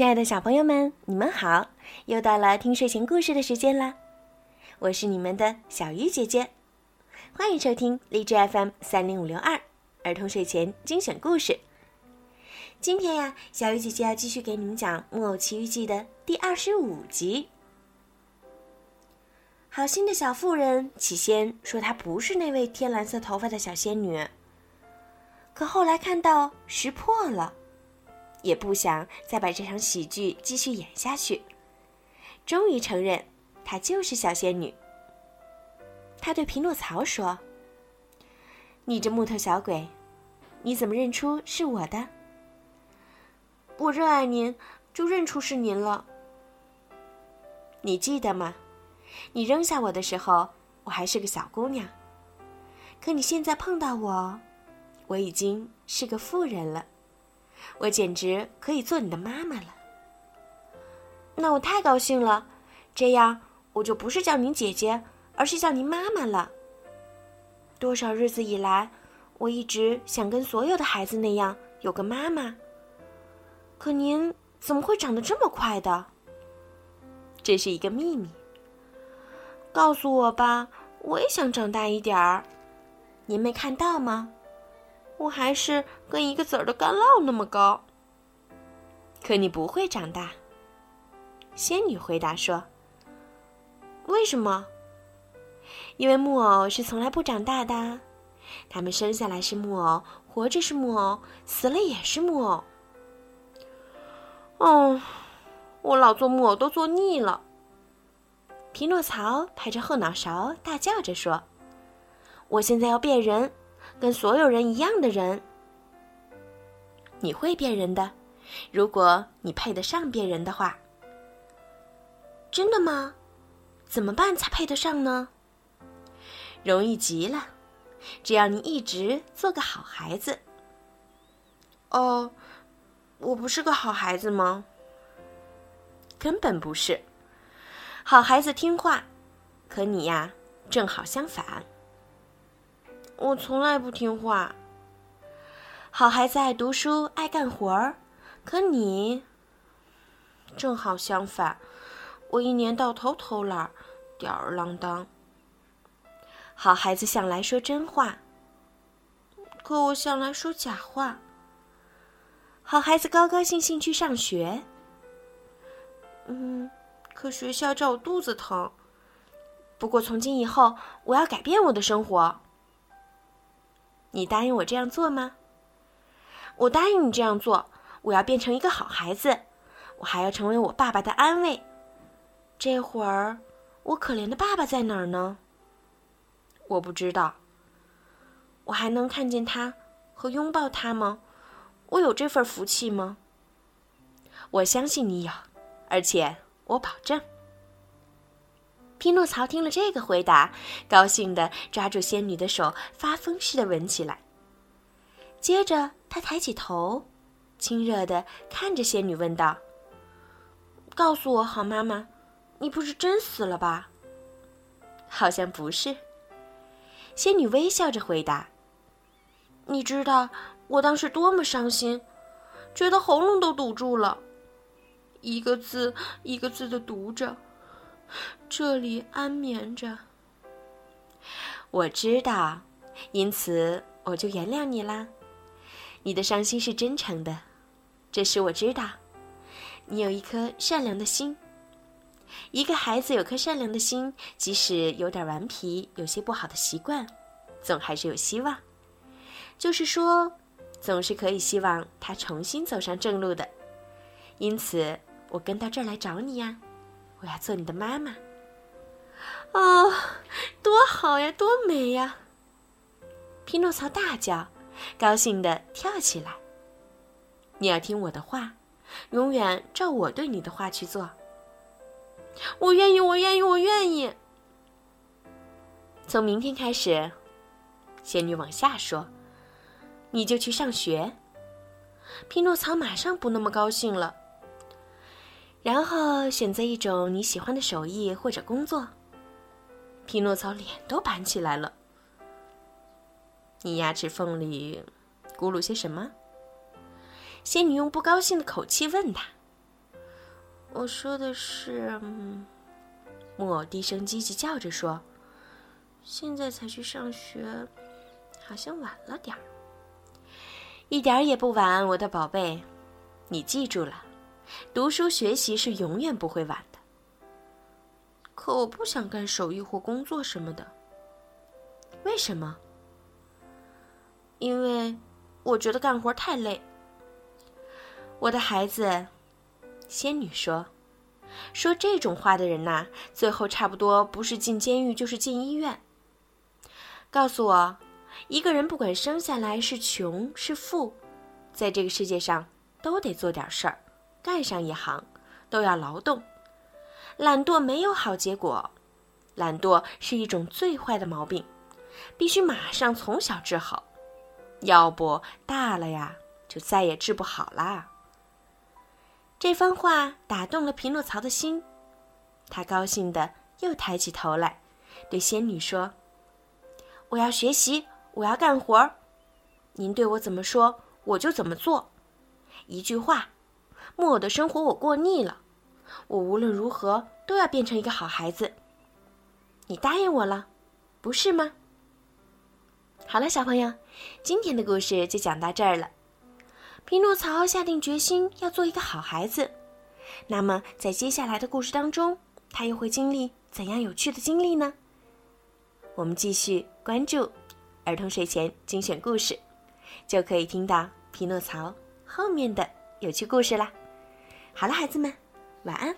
亲爱的小朋友们，你们好！又到了听睡前故事的时间啦，我是你们的小鱼姐姐，欢迎收听荔枝 FM 三零五六二儿童睡前精选故事。今天呀，小鱼姐姐要继续给你们讲《木偶奇遇记》的第二十五集。好心的小妇人起先说她不是那位天蓝色头发的小仙女，可后来看到识破了。也不想再把这场喜剧继续演下去，终于承认她就是小仙女。他对匹诺曹说：“你这木头小鬼，你怎么认出是我的？我热爱您，就认出是您了。你记得吗？你扔下我的时候，我还是个小姑娘，可你现在碰到我，我已经是个妇人了。”我简直可以做你的妈妈了。那我太高兴了，这样我就不是叫您姐姐，而是叫您妈妈了。多少日子以来，我一直想跟所有的孩子那样有个妈妈。可您怎么会长得这么快的？这是一个秘密。告诉我吧，我也想长大一点儿。您没看到吗？我还是跟一个籽儿的干酪那么高。可你不会长大。仙女回答说：“为什么？因为木偶是从来不长大的，他们生下来是木偶，活着是木偶，死了也是木偶。”哦，我老做木偶都做腻了。匹诺曹拍着后脑勺，大叫着说：“我现在要变人。”跟所有人一样的人，你会变人的，如果你配得上变人的话。真的吗？怎么办才配得上呢？容易极了，只要你一直做个好孩子。哦，我不是个好孩子吗？根本不是，好孩子听话，可你呀，正好相反。我从来不听话。好孩子爱读书，爱干活儿，可你正好相反。我一年到头偷懒，吊儿郎当。好孩子向来说真话，可我向来说假话。好孩子高高兴兴去上学，嗯，可学校叫我肚子疼。不过从今以后，我要改变我的生活。你答应我这样做吗？我答应你这样做。我要变成一个好孩子，我还要成为我爸爸的安慰。这会儿，我可怜的爸爸在哪儿呢？我不知道。我还能看见他和拥抱他吗？我有这份福气吗？我相信你有，而且我保证。匹诺曹听了这个回答，高兴地抓住仙女的手，发疯似的吻起来。接着，他抬起头，亲热地看着仙女，问道：“告诉我，好妈妈，你不是真死了吧？”“好像不是。”仙女微笑着回答。“你知道我当时多么伤心，觉得喉咙都堵住了，一个字一个字的读着。”这里安眠着。我知道，因此我就原谅你啦。你的伤心是真诚的，这使我知道，你有一颗善良的心。一个孩子有颗善良的心，即使有点顽皮，有些不好的习惯，总还是有希望。就是说，总是可以希望他重新走上正路的。因此，我跟到这儿来找你呀。我要做你的妈妈，哦，多好呀，多美呀！匹诺曹大叫，高兴地跳起来。你要听我的话，永远照我对你的话去做。我愿意，我愿意，我愿意。从明天开始，仙女往下说，你就去上学。匹诺曹马上不那么高兴了。然后选择一种你喜欢的手艺或者工作。匹诺曹脸都板起来了。你牙齿缝里咕噜些什么？仙女用不高兴的口气问他。我说的是，木偶低声叽叽叫着说：“现在才去上学，好像晚了点儿。”一点儿也不晚，我的宝贝，你记住了，读书学习是永远不会晚的。可我不想干手艺或工作什么的。为什么？因为我觉得干活太累。我的孩子，仙女说：“说这种话的人呐，最后差不多不是进监狱就是进医院。”告诉我，一个人不管生下来是穷是富，在这个世界上都得做点事儿，干上一行，都要劳动。懒惰没有好结果，懒惰是一种最坏的毛病，必须马上从小治好，要不大了呀就再也治不好啦。这番话打动了匹诺曹的心，他高兴的又抬起头来，对仙女说：“我要学习，我要干活儿，您对我怎么说，我就怎么做。一句话，木偶的生活我过腻了。”我无论如何都要变成一个好孩子。你答应我了，不是吗？好了，小朋友，今天的故事就讲到这儿了。匹诺曹下定决心要做一个好孩子，那么在接下来的故事当中，他又会经历怎样有趣的经历呢？我们继续关注儿童睡前精选故事，就可以听到匹诺曹后面的有趣故事啦。好了，孩子们。晚安。